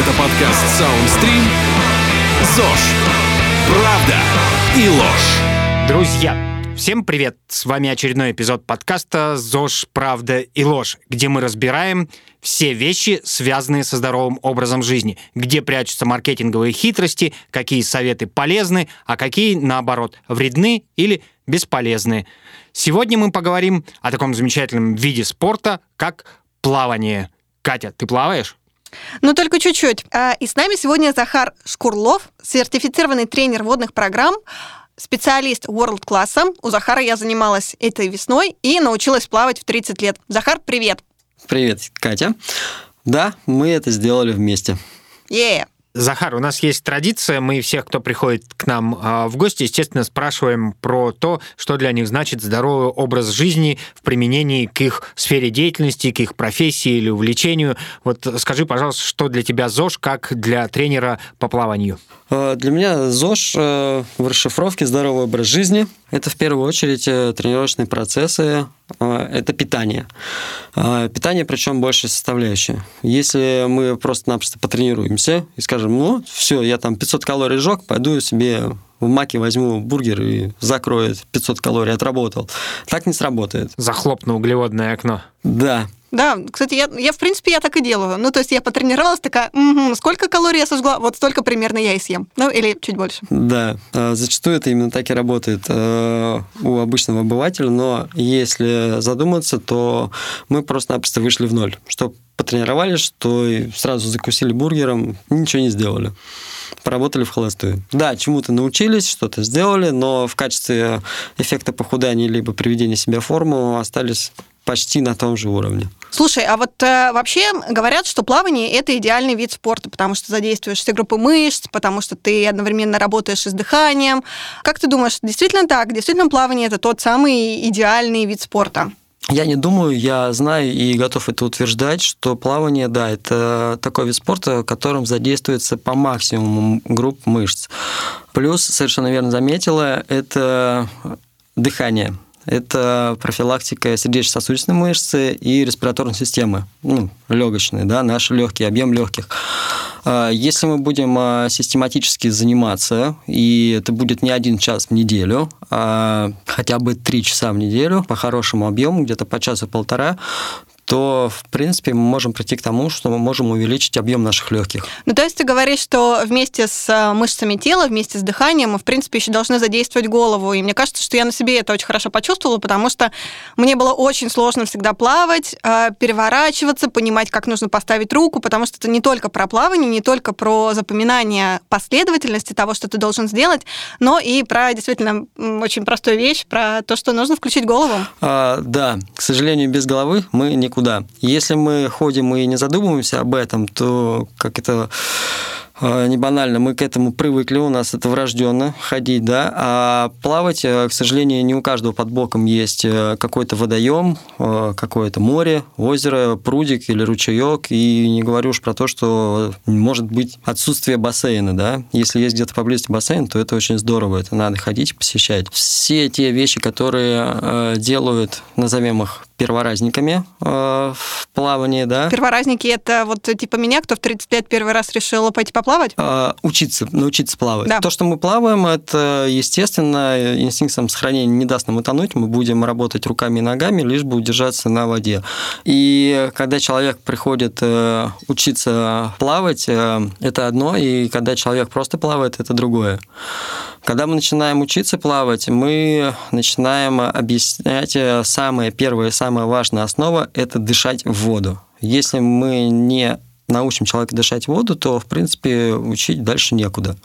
Это подкаст Soundstream ЗОЖ. Правда и ложь. Друзья, всем привет! С вами очередной эпизод подкаста «ЗОЖ. Правда и ложь», где мы разбираем все вещи, связанные со здоровым образом жизни, где прячутся маркетинговые хитрости, какие советы полезны, а какие, наоборот, вредны или бесполезны. Сегодня мы поговорим о таком замечательном виде спорта, как плавание. Катя, ты плаваешь? Ну, только чуть-чуть. А, И с нами сегодня Захар Шкурлов, сертифицированный тренер водных программ, специалист World класса. У Захара я занималась этой весной и научилась плавать в 30 лет. Захар, привет! Привет, Катя. Да, мы это сделали вместе. Е! Захар, у нас есть традиция, мы всех, кто приходит к нам а, в гости, естественно, спрашиваем про то, что для них значит здоровый образ жизни в применении к их сфере деятельности, к их профессии или увлечению. Вот скажи, пожалуйста, что для тебя ЗОЖ, как для тренера по плаванию? Э, Для меня ЗОЖ э, в расшифровке «здоровый образ жизни» – это в первую очередь э, тренировочные процессы, это питание. Питание, причем больше составляющая. Если мы просто-напросто потренируемся и скажем, ну, все, я там 500 калорий сжег, пойду себе в маке возьму бургер и закроет 500 калорий, отработал. Так не сработает. Захлопну углеводное окно. Да, Да, кстати, я, я, в принципе, я так и делаю. Ну, то есть я потренировалась, такая, «Мгм, сколько калорий я сожгла, вот столько примерно я и съем. Ну, или чуть больше. Да, э, зачастую это именно так и работает э, у обычного обывателя, но если задуматься, то мы просто-напросто вышли в ноль. Что потренировались, что и сразу закусили бургером, ничего не сделали. Поработали в холостую. Да, чему-то научились, что-то сделали, но в качестве эффекта похудания либо приведения себя в форму остались почти на том же уровне. Слушай, а вот э, вообще говорят, что плавание это идеальный вид спорта, потому что задействуешь все группы мышц, потому что ты одновременно работаешь и с дыханием. Как ты думаешь, действительно так? Действительно плавание это тот самый идеальный вид спорта? Я не думаю, я знаю и готов это утверждать, что плавание, да, это такой вид спорта, в котором задействуется по максимуму групп мышц. Плюс, совершенно верно заметила, это дыхание. Это профилактика сердечно-сосудистой мышцы и респираторной системы, ну, легочной, да, наши легкие, объем легких. А, Если мы будем а, систематически заниматься, и это будет не один час в неделю, а хотя бы три часа в неделю по хорошему объему, где-то по часу-полтора, то, в принципе, мы можем прийти к тому, что мы можем увеличить объем наших легких. Ну, то есть ты говоришь, что вместе с э, мышцами тела, вместе с дыханием мы, в принципе, еще должны задействовать голову. И мне кажется, что я на себе это очень хорошо почувствовала, потому что мне было очень сложно всегда плавать, э, переворачиваться, понимать, как нужно поставить руку, потому что это не только про плавание, не только про запоминание последовательности того, что ты должен сделать, но и про действительно очень простую вещь, про то, что нужно включить голову. А, да, к сожалению, без головы мы никуда. Если мы ходим и не задумываемся об этом, то как это а, не банально, мы к этому привыкли, у нас это врожденно ходить, да, а плавать, э, к сожалению, не у каждого под боком есть э, какой-то водоем, э, какое-то море, озеро, прудик или ручеек, и не говорю уж про то, что может быть отсутствие бассейна, да, если есть где-то поблизости бассейн, то это очень здорово, это надо ходить, посещать. Все те вещи, которые э, делают, назовем их перворазниками э, в плавании, да, Перворазники это вот типа меня, кто в 35 первый раз решил пойти поплавать. А, учиться, научиться плавать. Да. То, что мы плаваем, это, естественно, инстинкт самосохранения не даст нам утонуть. Мы будем работать руками и ногами, лишь бы удержаться на воде. И когда человек приходит э, учиться плавать, э, это одно, и когда человек просто плавает, это другое. Когда мы начинаем учиться плавать, мы начинаем объяснять э, самое первое, самая важная основа – это дышать в воду. Если мы не научим человека дышать воду, то, в принципе, учить дальше некуда.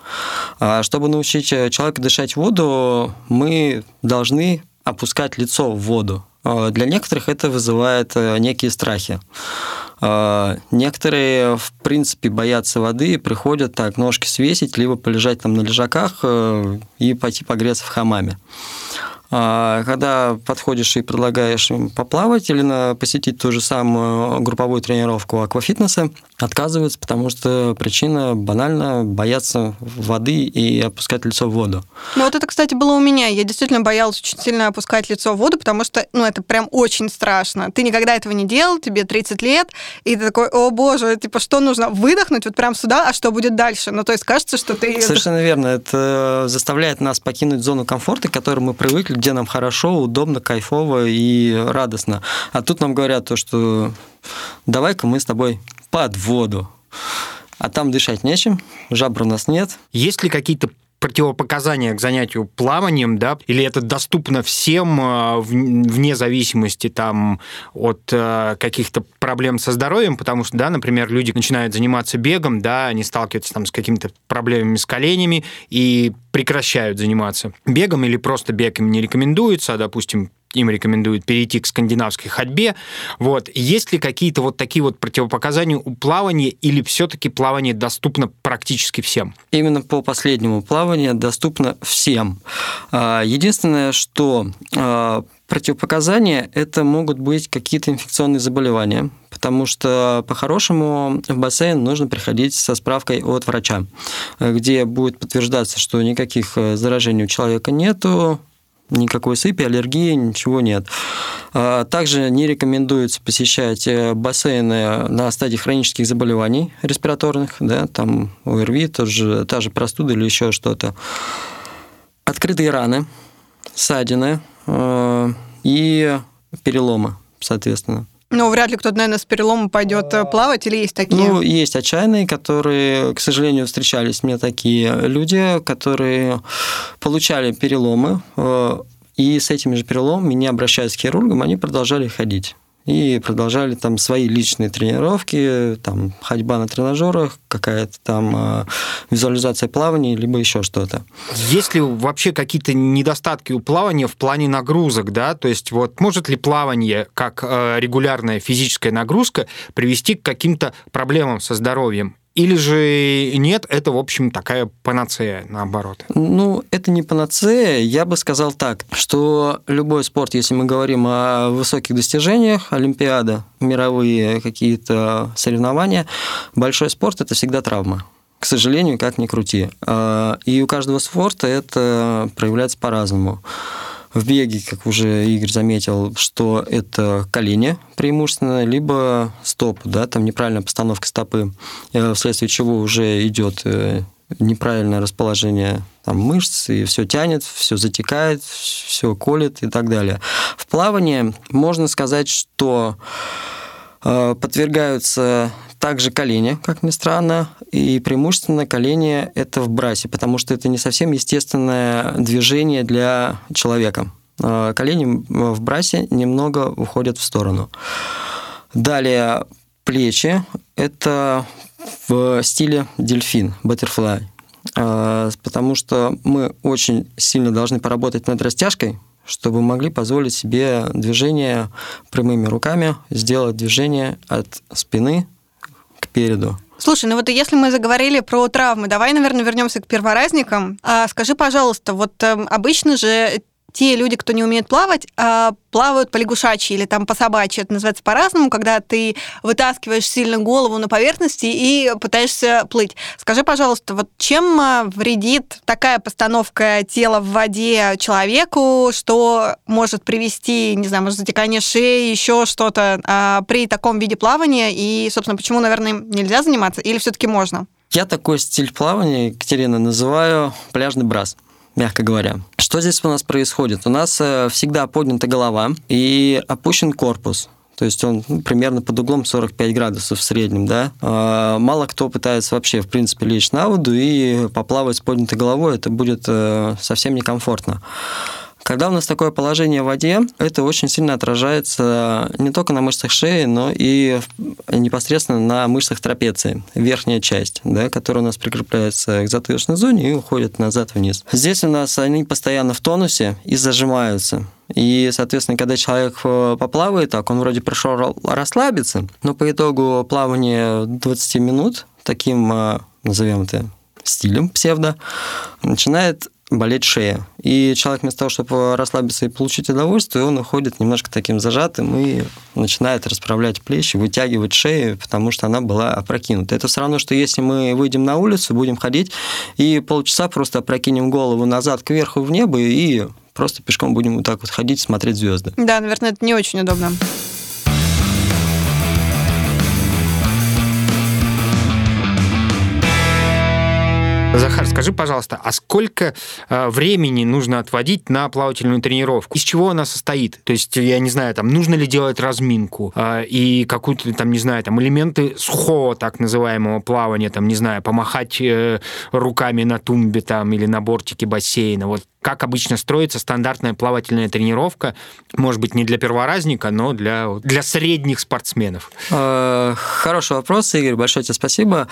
А чтобы научить э, человека дышать воду, мы должны опускать лицо в воду. А Для некоторых это вызывает э, некие страхи. А, Некоторые, в принципе, боятся воды и приходят так ножки свесить, либо полежать там на лежаках э, и пойти погреться в хамаме. А когда подходишь и предлагаешь им поплавать или посетить ту же самую групповую тренировку аквафитнеса, отказываются, потому что причина банально бояться воды и опускать лицо в воду. Ну вот это, кстати, было у меня. Я действительно боялась очень сильно опускать лицо в воду, потому что, ну, это прям очень страшно. Ты никогда этого не делал, тебе 30 лет, и ты такой, о боже, типа, что нужно? Выдохнуть вот прям сюда, а что будет дальше? Ну, то есть кажется, что ты... Совершенно верно. Это заставляет нас покинуть зону комфорта, к которой мы привыкли, где нам хорошо, удобно, кайфово и радостно. А тут нам говорят то, что давай-ка мы с тобой под воду. А там дышать нечем, жабр у нас нет. Есть ли какие-то противопоказания к занятию плаванием, да, или это доступно всем э, вне зависимости там от э, каких-то проблем со здоровьем, потому что, да, например, люди начинают заниматься бегом, да, они сталкиваются там с какими-то проблемами с коленями и прекращают заниматься бегом или просто бег им не рекомендуется, а, допустим, им рекомендуют перейти к скандинавской ходьбе. Вот. Есть ли какие-то вот такие вот противопоказания у плавания или все-таки плавание доступно практически всем? Именно по последнему плавание доступно всем. А, единственное, что а, противопоказания это могут быть какие-то инфекционные заболевания, потому что по-хорошему в бассейн нужно приходить со справкой от врача, где будет подтверждаться, что никаких э, заражений у человека нету, никакой сыпи, аллергии, ничего нет. А, также не рекомендуется посещать э, бассейны на стадии хронических заболеваний респираторных, да, там ОРВИ, тоже, та же простуда или еще что-то. Открытые раны, ссадины э, и переломы, соответственно. Ну, вряд ли кто-то, наверное, с переломом пойдет э, плавать, или есть такие? Ну, есть отчаянные, которые, к сожалению, встречались мне такие люди, которые получали переломы, э, и с этими же переломами, не обращаясь к хирургам, они продолжали ходить и продолжали там свои личные тренировки, там ходьба на тренажерах, какая-то там э, визуализация плавания, либо еще что-то. Есть ли вообще какие-то недостатки у плавания в плане нагрузок, да? То есть вот может ли плавание как э, регулярная физическая нагрузка привести к каким-то проблемам со здоровьем? Или же нет, это, в общем, такая панацея, наоборот? Ну, это не панацея. Я бы сказал так, что любой спорт, если мы говорим о высоких достижениях, Олимпиада, мировые какие-то соревнования, большой спорт – это всегда травма к сожалению, как ни крути. А, и у каждого спорта это проявляется по-разному. В беге, как уже Игорь заметил, что это колени преимущественно, либо стоп, да, там неправильная постановка стопы, э, вследствие чего уже идет э, неправильное расположение там, мышц, и все тянет, все затекает, все колет и так далее. В плавании можно сказать, что подвергаются также колени, как ни странно, и преимущественно колени это в брасе, потому что это не совсем естественное движение для человека. А, колени в брасе немного уходят в сторону. Далее плечи – это в стиле дельфин, butterfly, а, потому что мы очень сильно должны поработать над растяжкой, чтобы могли позволить себе движение прямыми руками, сделать движение от спины переду. Слушай, ну вот если мы заговорили про травмы, давай, наверное, вернемся к перворазникам. А скажи, пожалуйста, вот э, обычно же те люди, кто не умеет плавать, а, плавают по лягушачьи или там по собачьи. Это называется по-разному, когда ты вытаскиваешь сильно голову на поверхности и пытаешься плыть. Скажи, пожалуйста, вот чем а, вредит такая постановка тела в воде человеку, что может привести, не знаю, может, затекание шеи, еще что-то а, при таком виде плавания? И, собственно, почему, наверное, нельзя заниматься или все-таки можно? Я такой стиль плавания, Екатерина, называю пляжный брас мягко говоря. Что здесь у нас происходит? У нас э, всегда поднята голова и опущен корпус. То есть он ну, примерно под углом 45 градусов в среднем, да. А, мало кто пытается вообще, в принципе, лечь на воду и поплавать с поднятой головой, это будет э, совсем некомфортно. Когда у нас такое положение в воде, это очень сильно отражается не только на мышцах шеи, но и непосредственно на мышцах трапеции, верхняя часть, да, которая у нас прикрепляется к затылочной зоне и уходит назад вниз. Здесь у нас они постоянно в тонусе и зажимаются. И, соответственно, когда человек э, поплавает так, он вроде пришел расслабиться, но по итогу плавания 20 минут таким, э, назовем это, стилем псевдо, начинает болеть шея. И человек вместо того, чтобы расслабиться и получить удовольствие, он уходит немножко таким зажатым и начинает расправлять плечи, вытягивать шею, потому что она была опрокинута. Это все равно, что если мы выйдем на улицу, будем ходить и полчаса просто опрокинем голову назад кверху в небо и просто пешком будем вот так вот ходить, смотреть звезды. Да, наверное, это не очень удобно. Захар, скажи, пожалуйста, а сколько э, времени нужно отводить на плавательную тренировку? Из чего она состоит? То есть, я не знаю, там, нужно ли делать разминку э, и какую-то, там, не знаю, там, элементы сухого так называемого плавания, там, не знаю, помахать э, руками на тумбе там или на бортике бассейна. Вот как обычно строится стандартная плавательная тренировка, может быть, не для перворазника, но для, для средних спортсменов? Э, хороший вопрос, Игорь, большое тебе спасибо.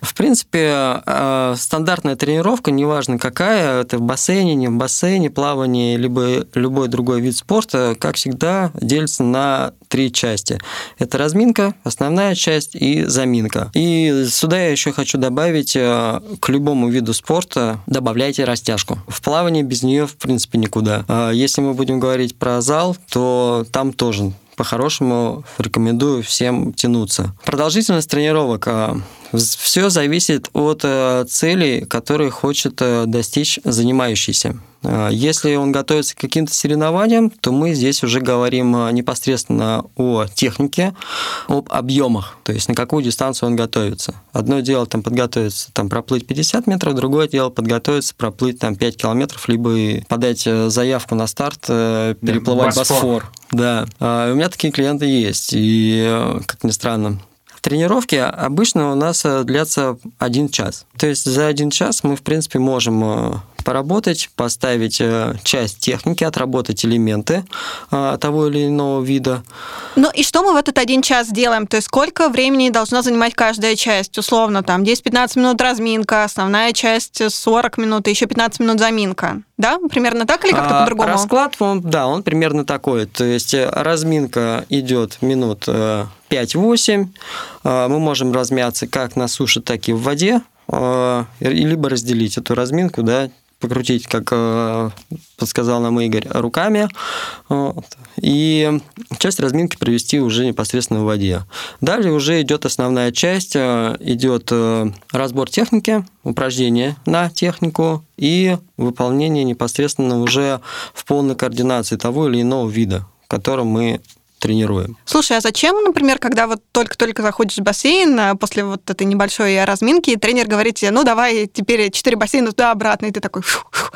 В принципе, э, стандартная тренировка, неважно какая, это в бассейне, не в бассейне, плавание, либо любой другой вид спорта, как всегда, делится на три части. Это разминка, основная часть и заминка. И сюда я еще хочу добавить, э, к любому виду спорта добавляйте растяжку. В плавании без нее, в принципе, никуда. А если мы будем говорить про зал, то там тоже по-хорошему рекомендую всем тянуться. Продолжительность тренировок. Все зависит от э, целей, которые хочет э, достичь занимающийся. А, если он готовится к каким-то соревнованиям, то мы здесь уже говорим непосредственно о технике, об объемах, то есть на какую дистанцию он готовится. Одно дело там подготовиться, там проплыть 50 метров, другое дело подготовиться, проплыть там 5 километров, либо подать э, заявку на старт, э, переплывать Босфор. Босфор. Да, а, у меня такие клиенты есть, и, э, как ни странно, Тренировки обычно у нас длятся один час. То есть за один час мы, в принципе, можем поработать, поставить э, часть техники, отработать элементы э, того или иного вида. Ну и что мы в этот один час делаем? То есть сколько времени должна занимать каждая часть? Условно, там 10-15 минут разминка, основная часть 40 минут, и еще 15 минут заминка. Да? Примерно так или как-то а, по-другому? Расклад, он, да, он примерно такой. То есть э, разминка идет минут 5-8. Мы можем размяться как на суше, так и в воде либо разделить эту разминку, да, покрутить, как э, подсказал нам Игорь, руками. Вот. И часть разминки провести уже непосредственно в воде. Далее уже идет основная часть, э, идет э, разбор техники, упражнения на технику и выполнение непосредственно уже в полной координации того или иного вида, которым мы тренируем. Слушай, а зачем, например, когда вот только-только заходишь в бассейн, а после вот этой небольшой разминки, тренер говорит тебе, ну, давай теперь четыре бассейна туда-обратно, и ты такой... Фу, фу.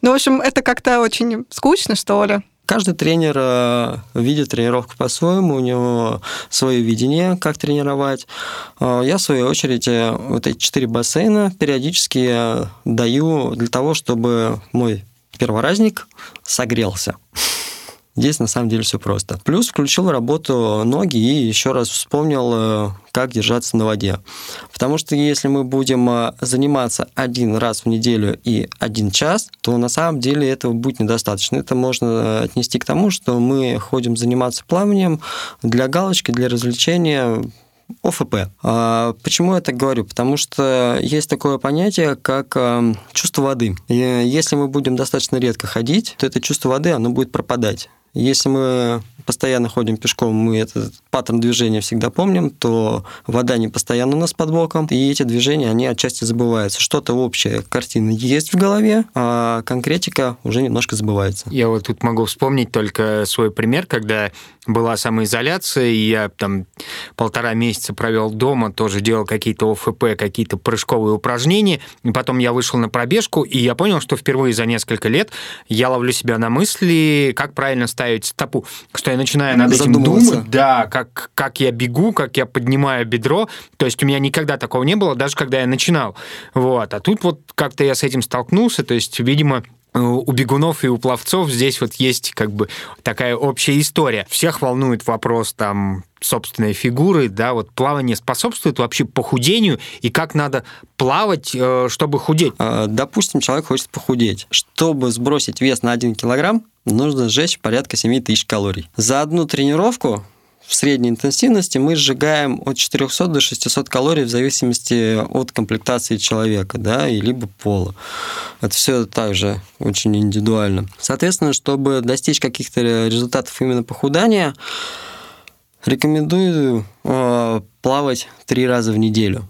Ну, в общем, это как-то очень скучно, что ли. Каждый тренер э, видит тренировку по-своему, у него свое видение, как тренировать. Э, я, в свою очередь, э, вот эти четыре бассейна периодически даю для того, чтобы мой перворазник согрелся. Здесь на самом деле все просто. Плюс включил работу ноги и еще раз вспомнил, э, как держаться на воде. Потому что если мы будем э, заниматься один раз в неделю и один час, то на самом деле этого будет недостаточно. Это можно отнести к тому, что мы ходим заниматься плаванием для галочки, для развлечения, ОФП. А почему я так говорю? Потому что есть такое понятие, как э, чувство воды. И если мы будем достаточно редко ходить, то это чувство воды, оно будет пропадать. Если мы постоянно ходим пешком, мы этот паттерн движения всегда помним, то вода не постоянно у нас под боком, и эти движения, они отчасти забываются. Что-то общее картина есть в голове, а конкретика уже немножко забывается. Я вот тут могу вспомнить только свой пример, когда была самоизоляция, и я там полтора месяца провел дома, тоже делал какие-то ОФП, какие-то прыжковые упражнения, и потом я вышел на пробежку, и я понял, что впервые за несколько лет я ловлю себя на мысли, как правильно ставить стопу, что я начинаю над этим думать, да, как, как я бегу, как я поднимаю бедро, то есть у меня никогда такого не было, даже когда я начинал, вот, а тут вот как-то я с этим столкнулся, то есть, видимо, у бегунов и у пловцов здесь вот есть как бы такая общая история. Всех волнует вопрос там собственной фигуры, да, вот плавание способствует вообще похудению, и как надо плавать, э, чтобы худеть? А, допустим, человек хочет похудеть. Чтобы сбросить вес на 1 килограмм, нужно сжечь порядка 7 тысяч калорий. За одну тренировку в средней интенсивности мы сжигаем от 400 до 600 калорий в зависимости от комплектации человека, да, и либо пола. Это все также очень индивидуально. Соответственно, чтобы достичь каких-то результатов именно похудания, рекомендую э, плавать три раза в неделю.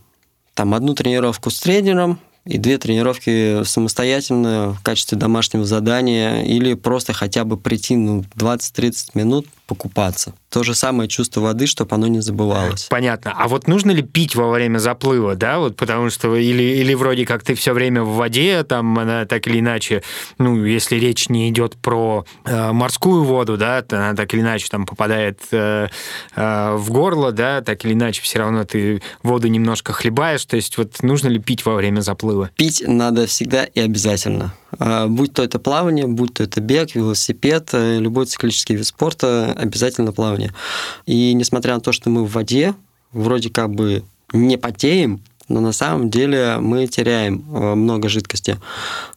Там одну тренировку с тренером, и две тренировки самостоятельно в качестве домашнего задания или просто хотя бы прийти ну, 20-30 минут покупаться. То же самое чувство воды, чтобы оно не забывалось. Понятно. А вот нужно ли пить во время заплыва, да? Вот потому что или, или вроде как ты все время в воде, там она так или иначе, ну, если речь не идет про э, морскую воду, да, то она так или иначе там попадает э, э, в горло, да, так или иначе все равно ты воду немножко хлебаешь. То есть вот нужно ли пить во время заплыва? Пить надо всегда и обязательно. А, будь то это плавание, будь то это бег, велосипед, э, любой циклический вид спорта, обязательно плавание. И несмотря на то, что мы в воде, вроде как бы не потеем, но на самом деле мы теряем э, много жидкости.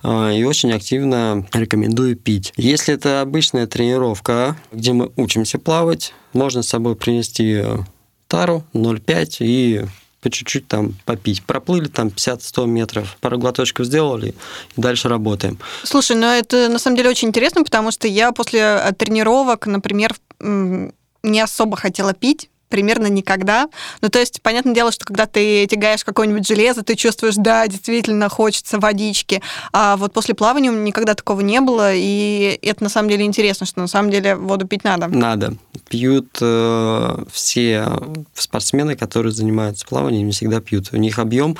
А, и очень активно рекомендую пить. Если это обычная тренировка, где мы учимся плавать, можно с собой принести тару 0,5 и по чуть-чуть там попить. Проплыли там 50-100 метров, пару глоточков сделали, и дальше работаем. Слушай, ну это на самом деле очень интересно, потому что я после э, тренировок, например, не особо хотела пить, примерно никогда. Ну, то есть, понятное дело, что когда ты тягаешь какое-нибудь железо, ты чувствуешь, да, действительно хочется водички. А вот после плавания у меня никогда такого не было, и это на самом деле интересно, что на самом деле воду пить надо. Надо. Пьют э, все спортсмены, которые занимаются плаванием, не всегда пьют. У них объем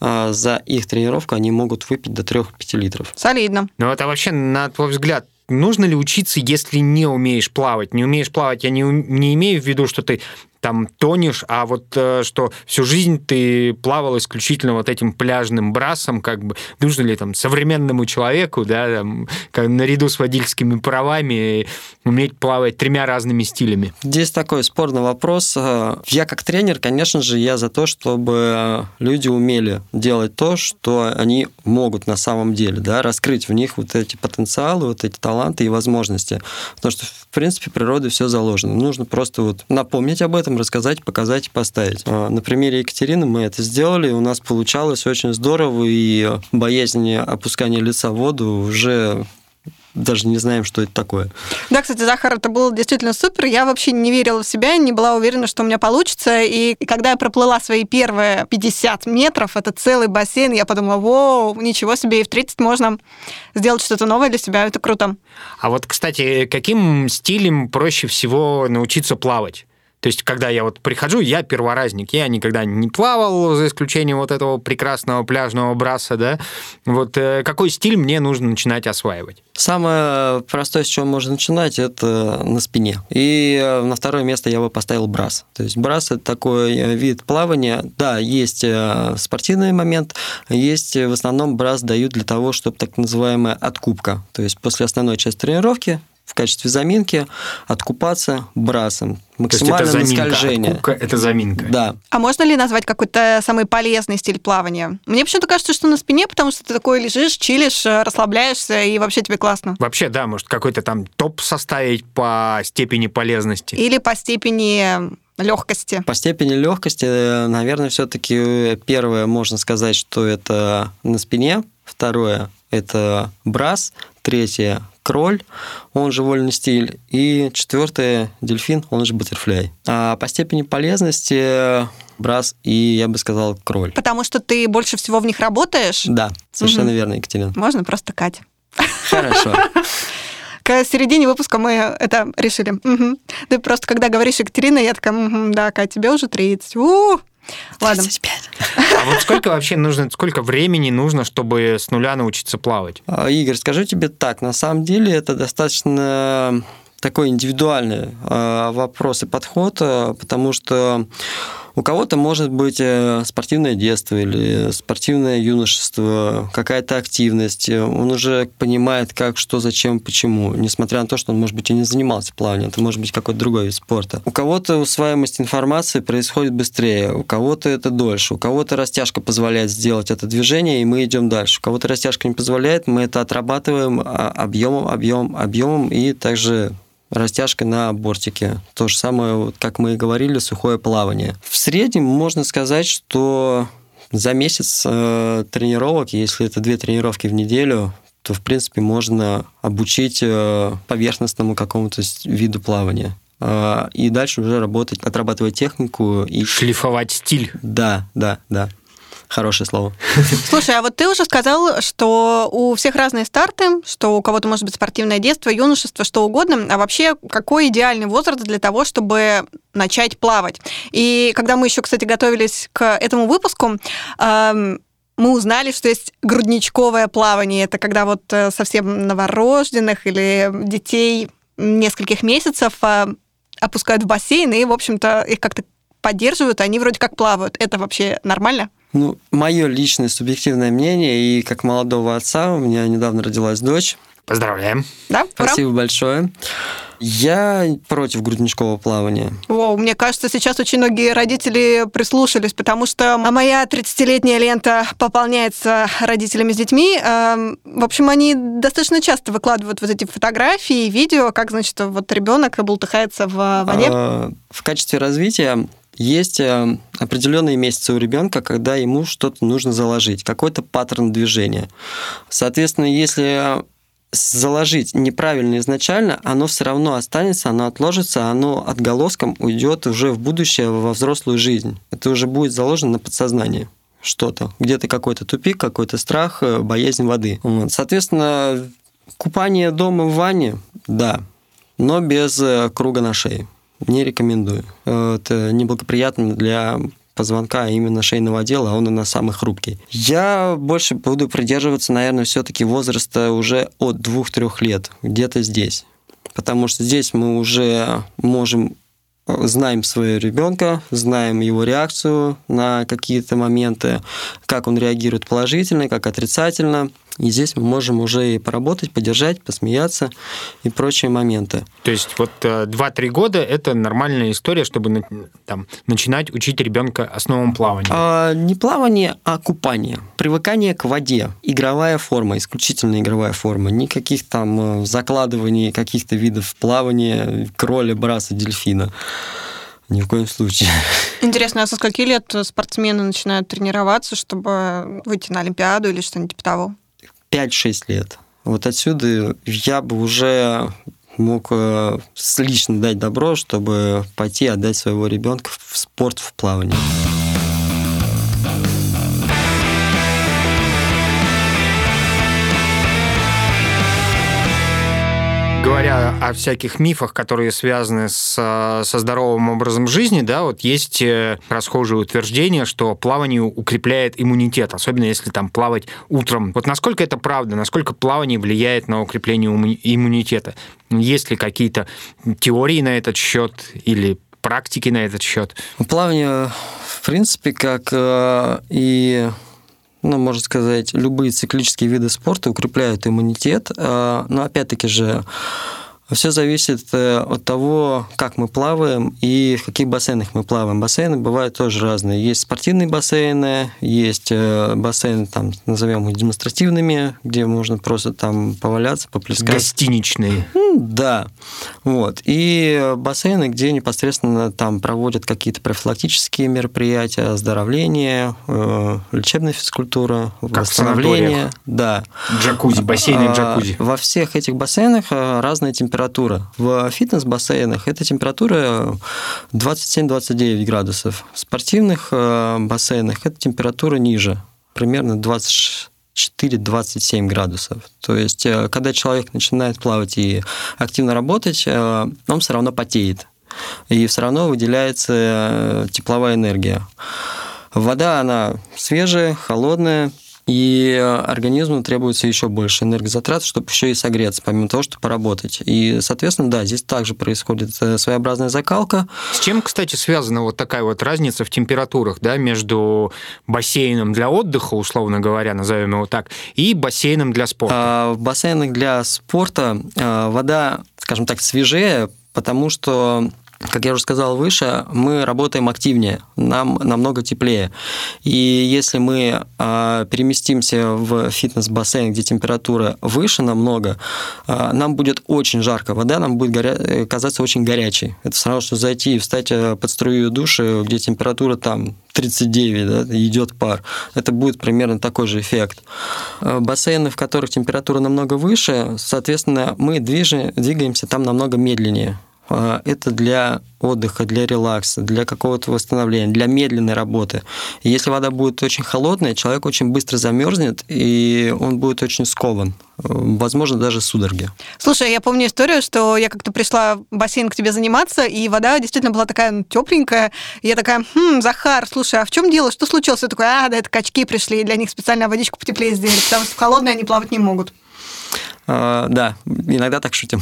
э, за их тренировку они могут выпить до 3-5 литров. Солидно. Ну, это вообще, на твой взгляд, нужно ли учиться, если не умеешь плавать? Не умеешь плавать, я не, не имею в виду, что ты там тонешь, а вот э, что всю жизнь ты плавал исключительно вот этим пляжным брасом, как бы нужно ли там современному человеку, да, там, как, наряду с водительскими правами уметь плавать тремя разными стилями? Здесь такой спорный вопрос. Э, я как тренер, конечно же, я за то, чтобы люди умели делать то, что они могут на самом деле, да, раскрыть в них вот эти потенциалы, вот эти таланты и возможности. Потому что, в принципе, природе все заложено. Нужно просто вот напомнить об этом, рассказать, показать и поставить. А, на примере Екатерины мы это сделали, у нас получалось очень здорово, и боязнь опускания лица в воду уже даже не знаем, что это такое. Да, кстати, Захар, это было действительно супер. Я вообще не верила в себя, не была уверена, что у меня получится. И когда я проплыла свои первые 50 метров, это целый бассейн, я подумала, вау, ничего себе, и в 30 можно сделать что-то новое для себя, это круто. А вот, кстати, каким стилем проще всего научиться плавать? То есть, когда я вот прихожу, я перворазник, я никогда не плавал, за исключением вот этого прекрасного пляжного браса, да. Вот э, какой стиль мне нужно начинать осваивать? Самое простое, с чего можно начинать, это на спине. И э, на второе место я бы поставил брас. То есть брас – это такой э, вид плавания. Да, есть спортивный момент, есть в основном брас дают для того, чтобы так называемая откупка. То есть после основной части тренировки в качестве заминки откупаться брасом. Максимальное То есть это заминка, скольжение. Откупка – это заминка. Да. А можно ли назвать какой-то самый полезный стиль плавания? Мне почему-то кажется, что на спине, потому что ты такой лежишь, чилишь, расслабляешься, и вообще тебе классно. Вообще, да, может, какой-то там топ составить по степени полезности. Или по степени легкости? По степени легкости, наверное, все-таки первое можно сказать, что это на спине, второе это брас, третье кроль, он же вольный стиль, и четвертое дельфин, он же баттерфляй. А по степени полезности брас и, я бы сказал, кроль. Потому что ты больше всего в них работаешь? Да, совершенно угу. верно, Екатерина. Можно просто Катя. Хорошо. К середине выпуска мы это решили. Угу. Ты просто, когда говоришь Екатерина, я такая, угу, да, Катя, тебе уже 30. У-у-у. Ладно. 35. А вот сколько вообще нужно, сколько времени нужно, чтобы с нуля научиться плавать? А, Игорь, скажу тебе так, на самом деле это достаточно такой индивидуальный а, вопрос и подход, а, потому что у кого-то может быть э, спортивное детство или спортивное юношество, какая-то активность. Он уже понимает, как, что, зачем, почему. Несмотря на то, что он, может быть, и не занимался плаванием. Это может быть какой-то другой вид спорта. У кого-то усваиваемость информации происходит быстрее, у кого-то это дольше, у кого-то растяжка позволяет сделать это движение, и мы идем дальше. У кого-то растяжка не позволяет, мы это отрабатываем а, объемом, объемом, объемом, и также растяжка на бортике. То же самое, как мы и говорили, сухое плавание. В среднем можно сказать, что За месяц э, тренировок, если это две тренировки в неделю, то, в принципе, можно обучить э, поверхностному какому-то виду плавания. Э, и дальше уже работать, отрабатывать технику. И... Шлифовать стиль. Да, да, да. Хорошее слово. Слушай, а вот ты уже сказал, что у всех разные старты, что у кого-то может быть спортивное детство, юношество, что угодно. А вообще, какой идеальный возраст для того, чтобы начать плавать? И когда мы еще, кстати, готовились к этому выпуску, мы узнали, что есть грудничковое плавание. Это когда вот э, совсем новорожденных или детей нескольких месяцев э, опускают в бассейн и, в общем-то, их как-то поддерживают, они вроде как плавают. Это вообще нормально? Ну, мое личное субъективное мнение, и как молодого отца, у меня недавно родилась дочь. Поздравляем. Да? Спасибо Ура. большое. Я против грудничкового плавания. О, мне кажется, сейчас очень многие родители прислушались, потому что моя 30-летняя лента пополняется родителями с детьми. Эм, в общем, они достаточно часто выкладывают вот эти фотографии и видео, как, значит, вот ребенок бултыхается в воде. А, в качестве развития есть э, определенные месяцы у ребенка, когда ему что-то нужно заложить, какой-то паттерн движения. Соответственно, если заложить неправильно изначально, оно все равно останется, оно отложится, оно отголоском уйдет уже в будущее, во взрослую жизнь. Это уже будет заложено на подсознание что-то. Где-то какой-то тупик, какой-то страх, э, боязнь воды. Вот. Соответственно, купание дома в ванне, да, но без э, круга на шее. Не рекомендую. Это неблагоприятно для позвонка, именно шейного отдела, а он у нас самый хрупкий. Я больше буду придерживаться, наверное, все-таки возраста уже от 2-3 лет, где-то здесь. Потому что здесь мы уже можем э, знаем своего ребенка, знаем его реакцию на какие-то моменты, как он реагирует положительно, как отрицательно. И здесь мы можем уже и поработать, поддержать, посмеяться и прочие моменты. То есть вот 2-3 э, года – это нормальная история, чтобы там, начинать учить ребенка основам плавания? А, не плавание, а купание. Привыкание к воде. Игровая форма, исключительно игровая форма. Никаких там э, закладываний каких-то видов плавания, кроля, браса, дельфина. Ни в коем случае. Интересно, а со скольки лет спортсмены начинают тренироваться, чтобы выйти на Олимпиаду или что-нибудь типа того? 5-6 лет. Вот отсюда я бы уже мог э, лично дать добро, чтобы пойти отдать своего ребенка в спорт, в плавание. Говоря о всяких мифах, которые связаны с, со здоровым образом жизни, да, вот есть э, расхожее утверждение, что плавание укрепляет иммунитет, особенно если там плавать утром. Вот насколько это правда, насколько плавание влияет на укрепление иммунитета? Есть ли какие-то теории на этот счет или практики на этот счет? Плавание, в принципе, как э, и ну, можно сказать, любые циклические виды спорта укрепляют иммунитет, а, но опять-таки же все зависит э, от того, как мы плаваем и в каких бассейнах мы плаваем. Бассейны бывают тоже разные. Есть спортивные бассейны, есть э, бассейны, там, назовем их демонстративными, где можно просто там поваляться, поплескать. Гостиничные. Да. Вот. И бассейны, где непосредственно там проводят какие-то профилактические мероприятия, оздоровление, э, лечебная физкультура, как восстановление. Да. Джакузи, бассейны а, джакузи. Во всех этих бассейнах разная температура температура. В фитнес-бассейнах эта температура 27-29 градусов. В спортивных э, бассейнах эта температура ниже, примерно 24-27 градусов. То есть, э, когда человек начинает плавать и активно работать, э, он все равно потеет. И все равно выделяется тепловая энергия. Вода, она свежая, холодная, и э, организму требуется еще больше энергозатрат, чтобы еще и согреться, помимо того, чтобы поработать. И, соответственно, да, здесь также происходит э, своеобразная закалка. С чем, кстати, связана вот такая вот разница в температурах да, между бассейном для отдыха, условно говоря, назовем его так, и бассейном для спорта? А, в бассейнах для спорта э, вода, скажем так, свежее, потому что как я уже сказал выше, мы работаем активнее, нам намного теплее. И если мы э, переместимся в фитнес-бассейн, где температура выше намного, э, нам будет очень жарко, вода нам будет горя... казаться очень горячей. Это равно, что зайти и встать под струю душа, где температура там 39, да, идет пар. Это будет примерно такой же эффект. Бассейны, в которых температура намного выше, соответственно, мы движем, двигаемся там намного медленнее. А, это для отдыха, для релакса, для какого-то восстановления, для медленной работы. И если вода будет очень холодная, человек очень быстро замерзнет, и он будет очень скован. Возможно, даже судороги. Слушай, я помню историю, что я как-то пришла в бассейн к тебе заниматься, и вода действительно была такая ну, тепленькая. И я такая, хм, Захар, слушай, а в чем дело? Что случилось? Я такой, а, да, это качки пришли, для них специально водичку потеплее сделали, потому что в холодной они плавать не могут. А, да, иногда так шутим.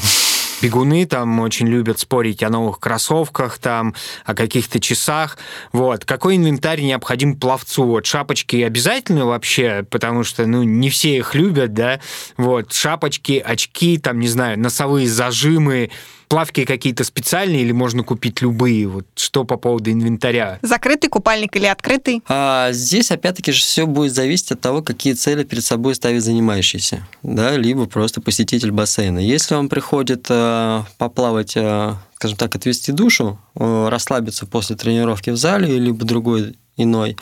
Бегуны там очень любят спорить о новых кроссовках, там, о каких-то часах. Вот. Какой инвентарь необходим пловцу? Вот шапочки обязательно вообще, потому что, ну, не все их любят, да? Вот. Шапочки, очки, там, не знаю, носовые зажимы, плавки какие-то специальные или можно купить любые? Вот что по поводу инвентаря? Закрытый купальник или открытый? А, здесь, опять-таки, же все будет зависеть от того, какие цели перед собой ставит занимающийся, да, либо просто посетитель бассейна. Если он приходит а, поплавать а, скажем так, отвести душу, а, расслабиться после тренировки в зале, либо другой иной,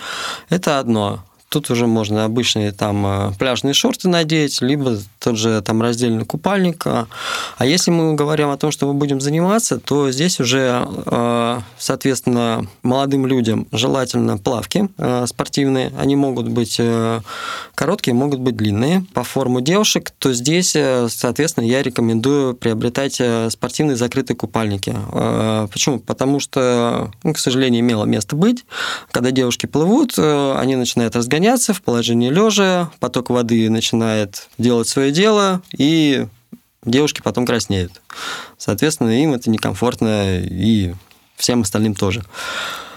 это одно. Тут уже можно обычные там э, пляжные шорты надеть, либо тот же там раздельный купальник. А если мы говорим о том, что мы будем заниматься, то здесь уже, э, соответственно, молодым людям желательно плавки э, спортивные. Они могут быть короткие, могут быть длинные. По форму девушек, то здесь, соответственно, я рекомендую приобретать спортивные закрытые купальники. Почему? Потому что, ну, к сожалению, имело место быть. Когда девушки плывут, они начинают разгоняться разгоняться в положении лежа, поток воды начинает делать свое дело, и девушки потом краснеют. Соответственно, им это некомфортно, и всем остальным тоже.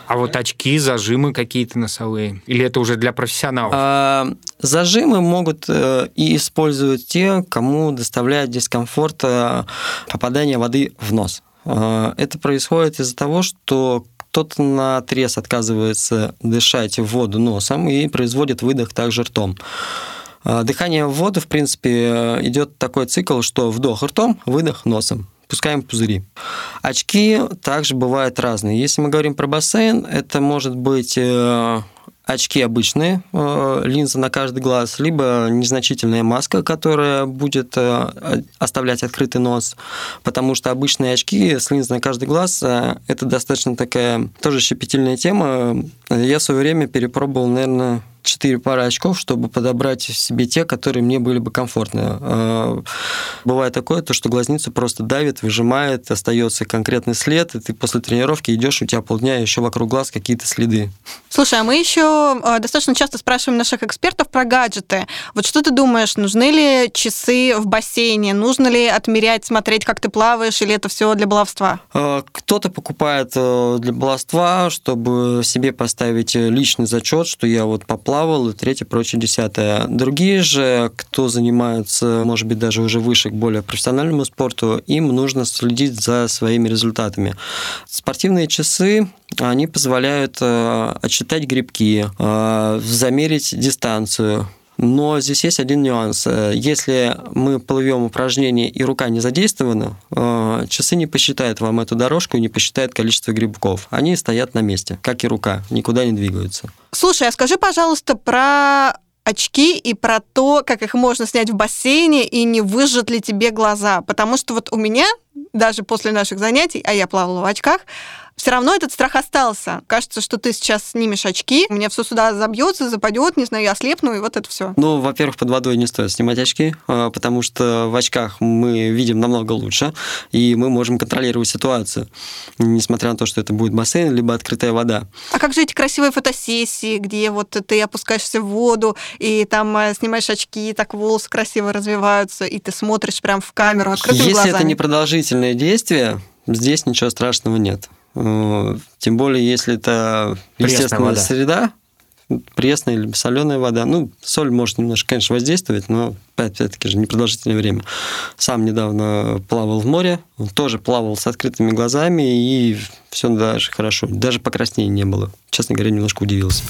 А вот очки, зажимы какие-то носовые? Или это уже для профессионалов? А, зажимы могут э, и использовать те, кому доставляет дискомфорт э, попадание воды в нос. А, это происходит из-за того, что кто-то на отрез отказывается дышать в воду носом и производит выдох также ртом. А, дыхание в воду, в принципе, идет такой цикл, что вдох ртом, выдох носом пускаем пузыри. Очки также бывают разные. Если мы говорим про бассейн, это может быть э, очки обычные, э, линза на каждый глаз, либо незначительная маска, которая будет э, оставлять открытый нос, потому что обычные очки с линзой на каждый глаз э, – это достаточно такая тоже щепетильная тема. Я в свое время перепробовал, наверное, четыре пары очков, чтобы подобрать себе те, которые мне были бы комфортны. А, бывает такое, то, что глазницу просто давит, выжимает, остается конкретный след, и ты после тренировки идешь, у тебя полдня еще вокруг глаз какие-то следы. Слушай, а мы еще а, достаточно часто спрашиваем наших экспертов про гаджеты. Вот что ты думаешь, нужны ли часы в бассейне? Нужно ли отмерять, смотреть, как ты плаваешь, или это все для баловства? А, кто-то покупает э, для баловства, чтобы себе поставить личный зачет, что я вот поплавал плавал, и третье, прочее, десятое. Другие же, кто занимаются, может быть, даже уже выше к более профессиональному спорту, им нужно следить за своими результатами. Спортивные часы, они позволяют э, отсчитать грибки, э, замерить дистанцию, но здесь есть один нюанс. Э, если мы плывем упражнение и рука не задействована, э, часы не посчитают вам эту дорожку и не посчитают количество грибков. Они стоят на месте, как и рука, никуда не двигаются. Слушай, а скажи, пожалуйста, про очки и про то, как их можно снять в бассейне и не выжжет ли тебе глаза. Потому что вот у меня, даже после наших занятий, а я плавала в очках, все равно этот страх остался. Кажется, что ты сейчас снимешь очки, у меня все сюда забьется, западет, не знаю, я ослепну, и вот это все. Ну, во-первых, под водой не стоит снимать очки, а, потому что в очках мы видим намного лучше, и мы можем контролировать ситуацию, несмотря на то, что это будет бассейн, либо открытая вода. А как же эти красивые фотосессии, где вот ты опускаешься в воду, и там э, снимаешь очки, и так волосы красиво развиваются, и ты смотришь прям в камеру открытыми Если глазами? Если это непродолжительное действие, здесь ничего страшного нет. Тем более, если это естественная среда, пресная или соленая вода. Ну, соль может немножко, конечно, воздействовать, но опять-таки же непродолжительное время. Сам недавно плавал в море, тоже плавал с открытыми глазами, и все даже хорошо. Даже покраснения не было. Честно говоря, немножко удивился.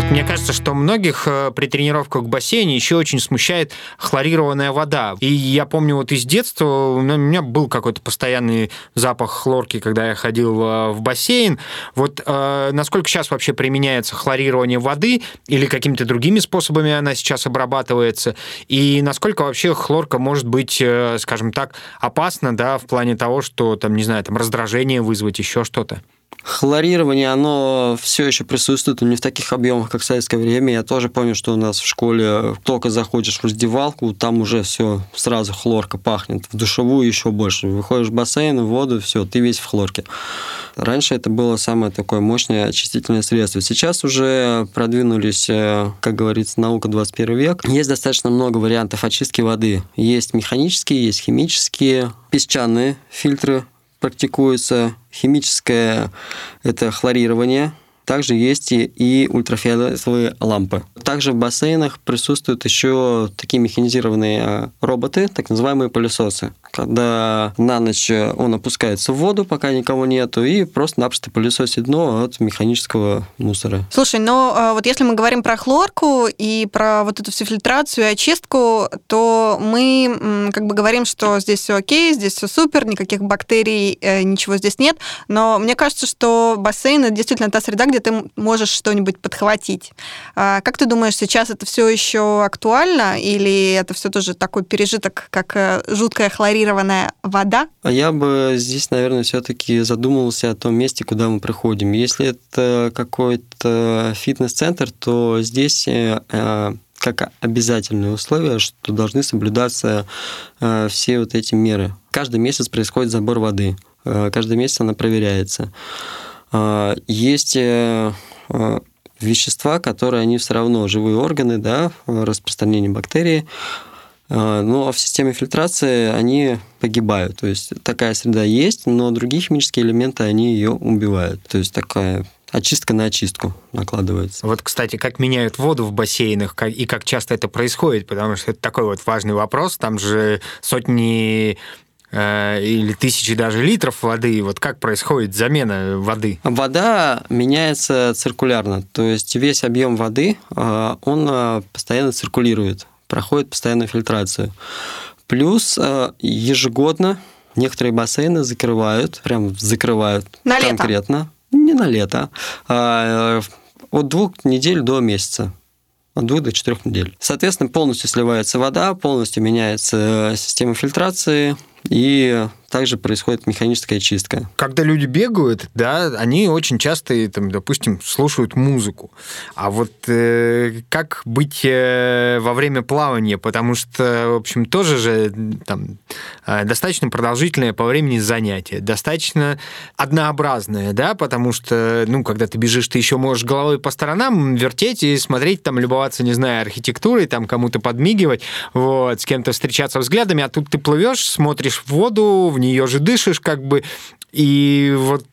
Вот мне кажется, что многих э, при тренировках в бассейне еще очень смущает хлорированная вода. И я помню вот из детства у меня был какой-то постоянный запах хлорки, когда я ходил э, в бассейн. Вот э, насколько сейчас вообще применяется хлорирование воды или какими-то другими способами она сейчас обрабатывается? И насколько вообще хлорка может быть, скажем так, опасна, да, в плане того, что там, не знаю, там раздражение вызвать, еще что-то? Хлорирование, оно все еще присутствует, но не в таких объемах, как в советское время. Я тоже помню, что у нас в школе только заходишь в раздевалку, там уже все сразу хлорка пахнет. В душевую еще больше. Выходишь в бассейн, в воду, все, ты весь в хлорке. Раньше это было самое такое мощное очистительное средство. Сейчас уже продвинулись, э, как говорится, наука 21 век. Есть достаточно много вариантов очистки воды. Есть механические, есть химические, песчаные фильтры практикуется химическое это хлорирование, также есть и ультрафиолетовые лампы. Также в бассейнах присутствуют еще такие механизированные а, роботы, так называемые пылесосы. Когда на ночь он опускается в воду, пока никого нету, и просто-напросто пылесосит дно от механического мусора. Слушай, но а, вот если мы говорим про хлорку и про вот эту всю фильтрацию и очистку, то мы как бы говорим, что здесь все окей, здесь все супер, никаких бактерий, э, ничего здесь нет. Но мне кажется, что бассейн это действительно та среда, где ты можешь что-нибудь подхватить. А как ты думаешь, сейчас это все еще актуально или это все тоже такой пережиток, как э, жуткая хлорированная вода? А я бы здесь, наверное, все-таки задумывался о том месте, куда мы приходим. Если это какой-то фитнес-центр, то здесь э, э, как обязательное условие, что должны соблюдаться все вот эти меры. Каждый месяц происходит забор воды, каждый месяц она проверяется. А, есть э, э, вещества, которые они все равно живые органы, да, распространение бактерий, а, но ну, а в системе фильтрации они погибают. То есть такая среда есть, но другие химические элементы, они ее убивают. То есть такая очистка на очистку накладывается. Вот, кстати, как меняют воду в бассейнах и как часто это происходит, потому что это такой вот важный вопрос. Там же сотни Э, или тысячи даже литров воды. Вот как происходит замена воды? Вода меняется циркулярно, то есть весь объем воды, э, он э, постоянно циркулирует, проходит постоянную фильтрацию. Плюс ежегодно некоторые бассейны закрывают, прям закрывают на конкретно. Лето. Не на лето, а от двух недель до месяца от двух до четырех недель. Соответственно, полностью сливается вода, полностью меняется система фильтрации, и также происходит механическая чистка. Когда люди бегают, да, они очень часто, там, допустим, слушают музыку. А вот э, как быть э, во время плавания? Потому что, в общем, тоже же там э, достаточно продолжительное по времени занятие, достаточно однообразное, да, потому что, ну, когда ты бежишь, ты еще можешь головой по сторонам вертеть и смотреть, там, любоваться, не знаю, архитектурой, там, кому-то подмигивать, вот, с кем-то встречаться взглядами, а тут ты плывешь, смотришь в воду, в нее же дышишь, как бы, и вот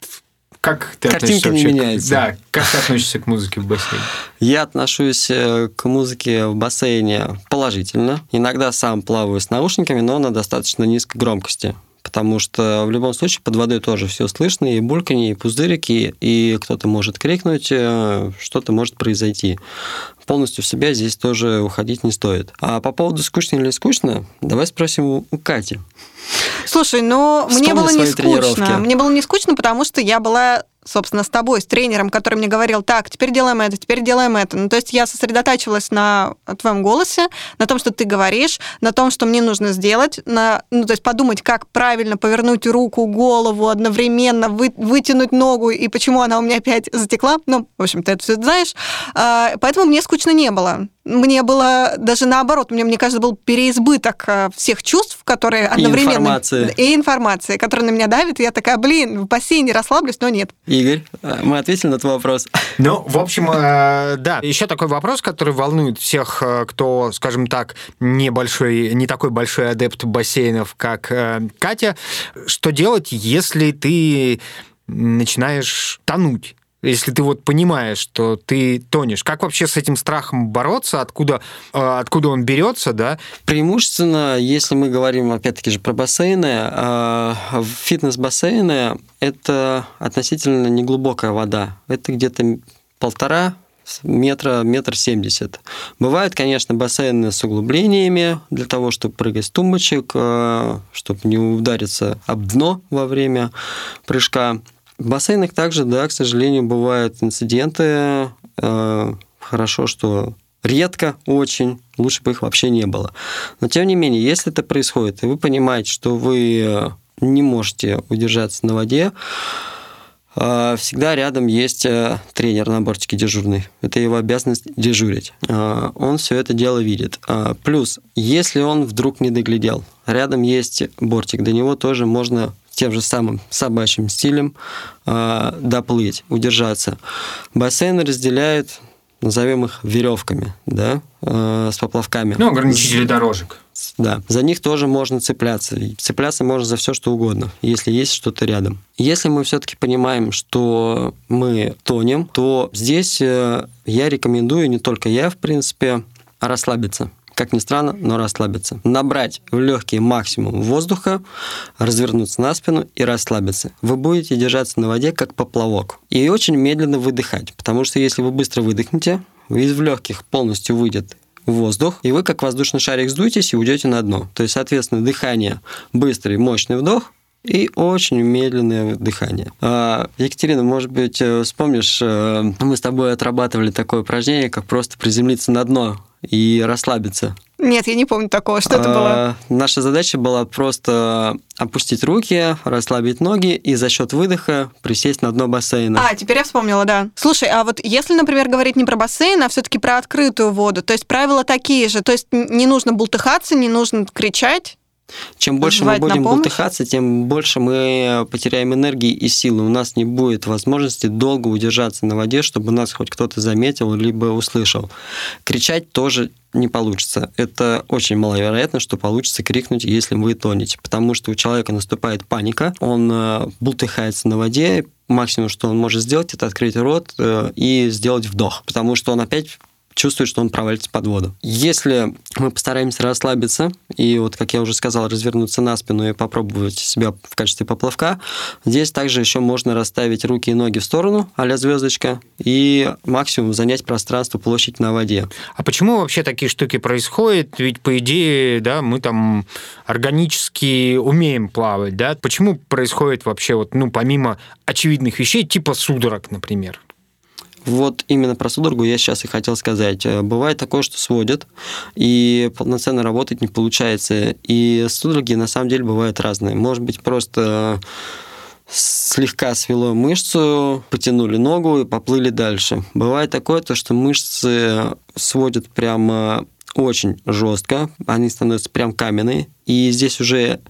как ты Картинка не меняется. Да, как ты относишься к музыке в бассейне? Я отношусь э, к музыке в бассейне положительно. Иногда сам плаваю с наушниками, но на достаточно низкой громкости потому что в любом случае под водой тоже все слышно, и бульканье, и пузырики, и кто-то может крикнуть, э, что-то может произойти. Полностью в себя здесь тоже уходить не стоит. А по поводу скучно или скучно, давай спросим у Кати. Слушай, ну мне было не скучно. Мне было не скучно, потому что я была собственно, с тобой, с тренером, который мне говорил, так, теперь делаем это, теперь делаем это. Ну, то есть я сосредотачивалась на твоем голосе, на том, что ты говоришь, на том, что мне нужно сделать, на, ну, то есть подумать, как правильно повернуть руку, голову одновременно, вы, вытянуть ногу, и почему она у меня опять затекла. Ну, в общем, ты это все знаешь. А, поэтому мне скучно не было. Мне было даже наоборот, мне, мне кажется, был переизбыток э, всех чувств, которые одновременно... И информации. И информации, которая на меня давит, и я такая, блин, в бассейне расслаблюсь, но нет. Игорь, э, мы ответили на твой вопрос. Ну, в общем, э, да. Еще такой вопрос, который волнует всех, кто, скажем так, небольшой, не такой большой адепт бассейнов, как Катя. Что делать, если ты начинаешь тонуть? Если ты вот понимаешь, что ты тонешь, как вообще с этим страхом бороться, откуда, э, откуда он берется, да? Преимущественно, если мы говорим, опять-таки же, про бассейны, э, фитнес-бассейны – это относительно неглубокая вода. Это где-то полтора метра, метр семьдесят. Бывают, конечно, бассейны с углублениями для того, чтобы прыгать с тумбочек, э, чтобы не удариться об дно во время прыжка. В бассейнах также, да, к сожалению, бывают инциденты. Э, хорошо, что редко очень, лучше бы их вообще не было. Но тем не менее, если это происходит, и вы понимаете, что вы не можете удержаться на воде, э, всегда рядом есть э, тренер на бортике дежурный. Это его обязанность дежурить. Он все это дело видит. Плюс, если он вдруг не доглядел, рядом есть бортик, до него тоже можно тем же самым собачьим стилем э, доплыть, удержаться. Бассейны разделяют, назовем их веревками, да, э, с поплавками. Ну, ограничители дорожек. Да, за них тоже можно цепляться. цепляться можно за все, что угодно, если есть что-то рядом. Если мы все-таки понимаем, что мы тонем, то здесь э, я рекомендую, не только я, в принципе, расслабиться как ни странно, но расслабиться. Набрать в легкие максимум воздуха, развернуться на спину и расслабиться. Вы будете держаться на воде как поплавок. И очень медленно выдыхать, потому что если вы быстро выдохнете, из легких полностью выйдет воздух, и вы как воздушный шарик сдуетесь и уйдете на дно. То есть, соответственно, дыхание быстрый, мощный вдох, и очень медленное дыхание. А, Екатерина, может быть, э, вспомнишь, э, мы с тобой отрабатывали такое упражнение, как просто приземлиться на дно и расслабиться. Нет, я не помню такого. Что это было? А, наша задача была просто опустить руки, расслабить ноги и за счет выдоха присесть на дно бассейна. А, теперь я вспомнила, да. Слушай, а вот если, например, говорить не про бассейн, а все-таки про открытую воду, то есть правила такие же, то есть не нужно бултыхаться, не нужно кричать, чем больше мы будем бултыхаться, тем больше мы потеряем энергии и силы. У нас не будет возможности долго удержаться на воде, чтобы нас хоть кто-то заметил либо услышал. Кричать тоже не получится. Это очень маловероятно, что получится крикнуть, если вы тонете, потому что у человека наступает паника, он э, бултыхается на воде, максимум, что он может сделать, это открыть рот э, и сделать вдох, потому что он опять чувствует, что он провалится под воду. Если мы постараемся расслабиться и, вот как я уже сказал, развернуться на спину и попробовать себя в качестве поплавка, здесь также еще можно расставить руки и ноги в сторону, а звездочка, и максимум занять пространство, площадь на воде. А почему вообще такие штуки происходят? Ведь, по идее, да, мы там органически умеем плавать, да? Почему происходит вообще, вот, ну, помимо очевидных вещей, типа судорог, например? Вот именно про судорогу я сейчас и хотел сказать. Э, бывает такое, что сводят, и полноценно работать не получается. И судороги на самом деле бывают разные. Может быть, просто слегка свело мышцу, потянули ногу и поплыли дальше. Бывает такое, то, что мышцы сводят прямо очень жестко, они становятся прям каменные, и здесь уже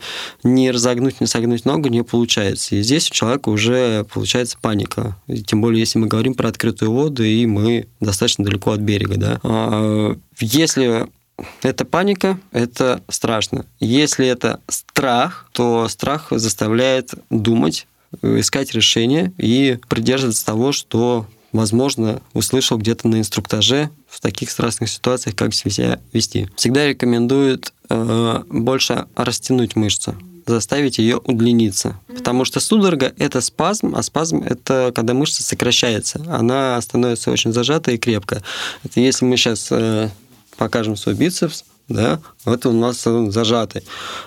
не разогнуть, не согнуть ногу не получается. И здесь у человека уже получается паника. И тем более, если мы говорим про открытую воду, и мы достаточно далеко от берега. Да? А, если это паника, это страшно. Если это страх, то страх заставляет думать, искать решение и придерживаться того, что возможно, услышал где-то на инструктаже в таких страстных ситуациях, как себя вести. Всегда рекомендуют э, больше растянуть мышцу заставить ее удлиниться. Потому что судорога – это спазм, а спазм – это когда мышца сокращается. Она становится очень зажатой и крепкая. Это если мы сейчас э, покажем свой бицепс, да, вот у нас зажатый.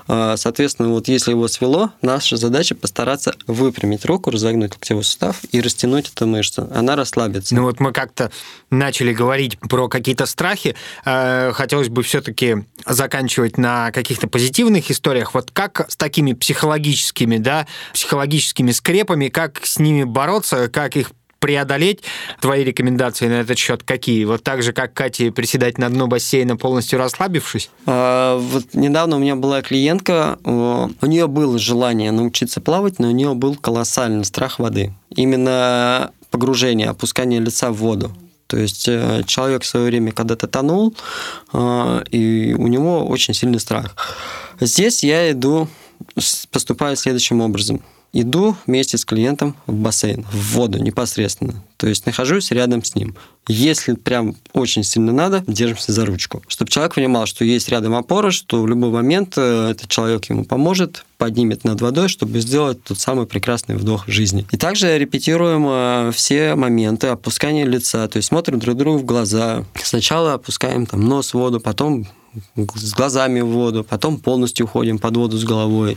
А, соответственно, вот если его свело, наша задача постараться выпрямить руку, разогнуть локтевой сустав и растянуть эту мышцу. Она расслабится. Ну вот мы как-то начали говорить про какие-то страхи. Э, хотелось бы все-таки заканчивать на каких-то позитивных историях. Вот как с такими психологическими, да, психологическими скрепами, как с ними бороться, как их преодолеть. Твои рекомендации на этот счет какие? Вот так же, как Кате, приседать на дно бассейна, полностью расслабившись? А, вот недавно у меня была клиентка, у нее было желание научиться плавать, но у нее был колоссальный страх воды. Именно погружение, опускание лица в воду. То есть э, человек в свое время когда-то тонул, э, и у него очень сильный страх. Здесь я иду, поступаю следующим образом. Иду вместе с клиентом в бассейн, в воду непосредственно. То есть нахожусь рядом с ним. Если прям очень сильно надо, держимся за ручку. Чтобы человек понимал, что есть рядом опора, что в любой момент э, этот человек ему поможет, поднимет над водой, чтобы сделать тот самый прекрасный вдох жизни. И также репетируем э, все моменты опускания лица, то есть смотрим друг другу в глаза. Сначала опускаем там нос в воду, потом с глазами в воду, потом полностью уходим под воду с головой.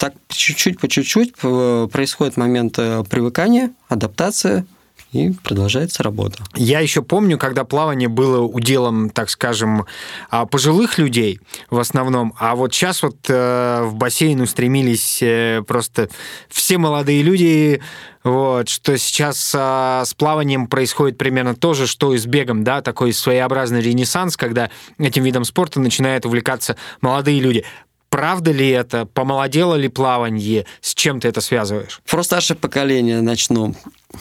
Так чуть-чуть по чуть-чуть э, происходит момент э, привыкания, адаптация, и продолжается работа. Я еще помню, когда плавание было уделом, так скажем, а, пожилых людей в основном, а вот сейчас вот э, в бассейн устремились просто все молодые люди, вот, что сейчас а, с плаванием происходит примерно то же, что и с бегом, да, такой своеобразный ренессанс, когда этим видом спорта начинают увлекаться молодые люди. Правда ли это? Помолодело ли плавание? С чем ты это связываешь? Про старшее поколение начну.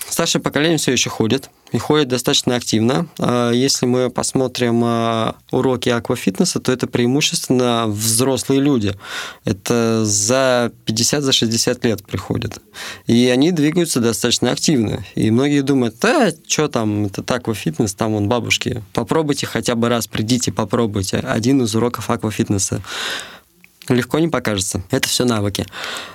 Старшее поколение все еще ходит, и ходит достаточно активно. А если мы посмотрим а, уроки аквафитнеса, то это преимущественно взрослые люди. Это за 50-60 за 60 лет приходят. И они двигаются достаточно активно. И многие думают, да, что там, это аквафитнес, там вон бабушки. Попробуйте хотя бы раз, придите, попробуйте. Один из уроков аквафитнеса легко не покажется. Это все навыки.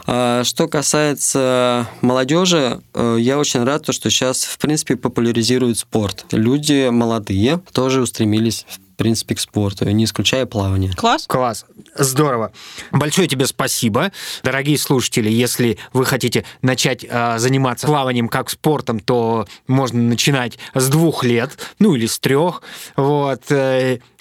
А, что касается молодежи, э, я очень рад, что сейчас, в принципе, популяризируют спорт. Люди молодые тоже устремились в принципе, к спорту, не исключая плавание. Класс. Класс. Здорово. Большое тебе спасибо. Дорогие слушатели, если вы хотите начать э, заниматься плаванием как спортом, то можно начинать с двух лет, ну или с трех. Вот.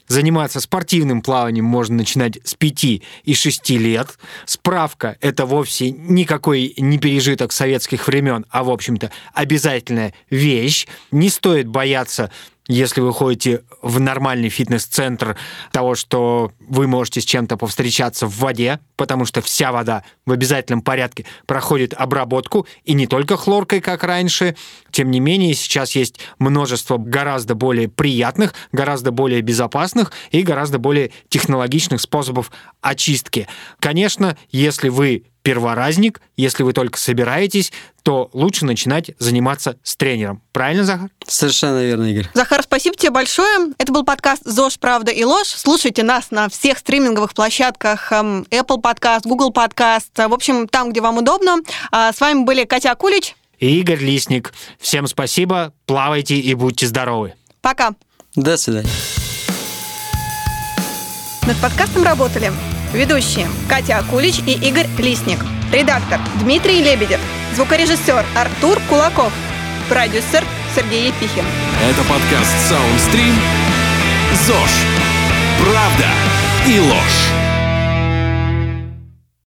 Заниматься спортивным плаванием можно начинать с 5 и 6 лет. Справка – это вовсе никакой не пережиток советских времен, а, в общем-то, обязательная вещь. Не стоит бояться если вы ходите в нормальный фитнес-центр, того, что вы можете с чем-то повстречаться в воде, потому что вся вода в обязательном порядке проходит обработку, и не только хлоркой, как раньше. Тем не менее, сейчас есть множество гораздо более приятных, гораздо более безопасных и гораздо более технологичных способов очистки. Конечно, если вы перворазник, если вы только собираетесь, то лучше начинать заниматься с тренером. Правильно, Захар? Совершенно верно, Игорь. Захар, спасибо тебе большое. Это был подкаст «ЗОЖ. Правда и ложь». Слушайте нас на всех стриминговых площадках эм, Apple Podcast, Google Podcast, в общем, там, где вам удобно. А с вами были Катя Акулич и Игорь Лисник. Всем спасибо, плавайте и будьте здоровы. Пока. До свидания. Над подкастом работали Ведущие Катя Акулич и Игорь Лисник. Редактор Дмитрий Лебедев. Звукорежиссер Артур Кулаков. Продюсер Сергей Епихин. Это подкаст Soundstream. ЗОЖ. Правда и ложь.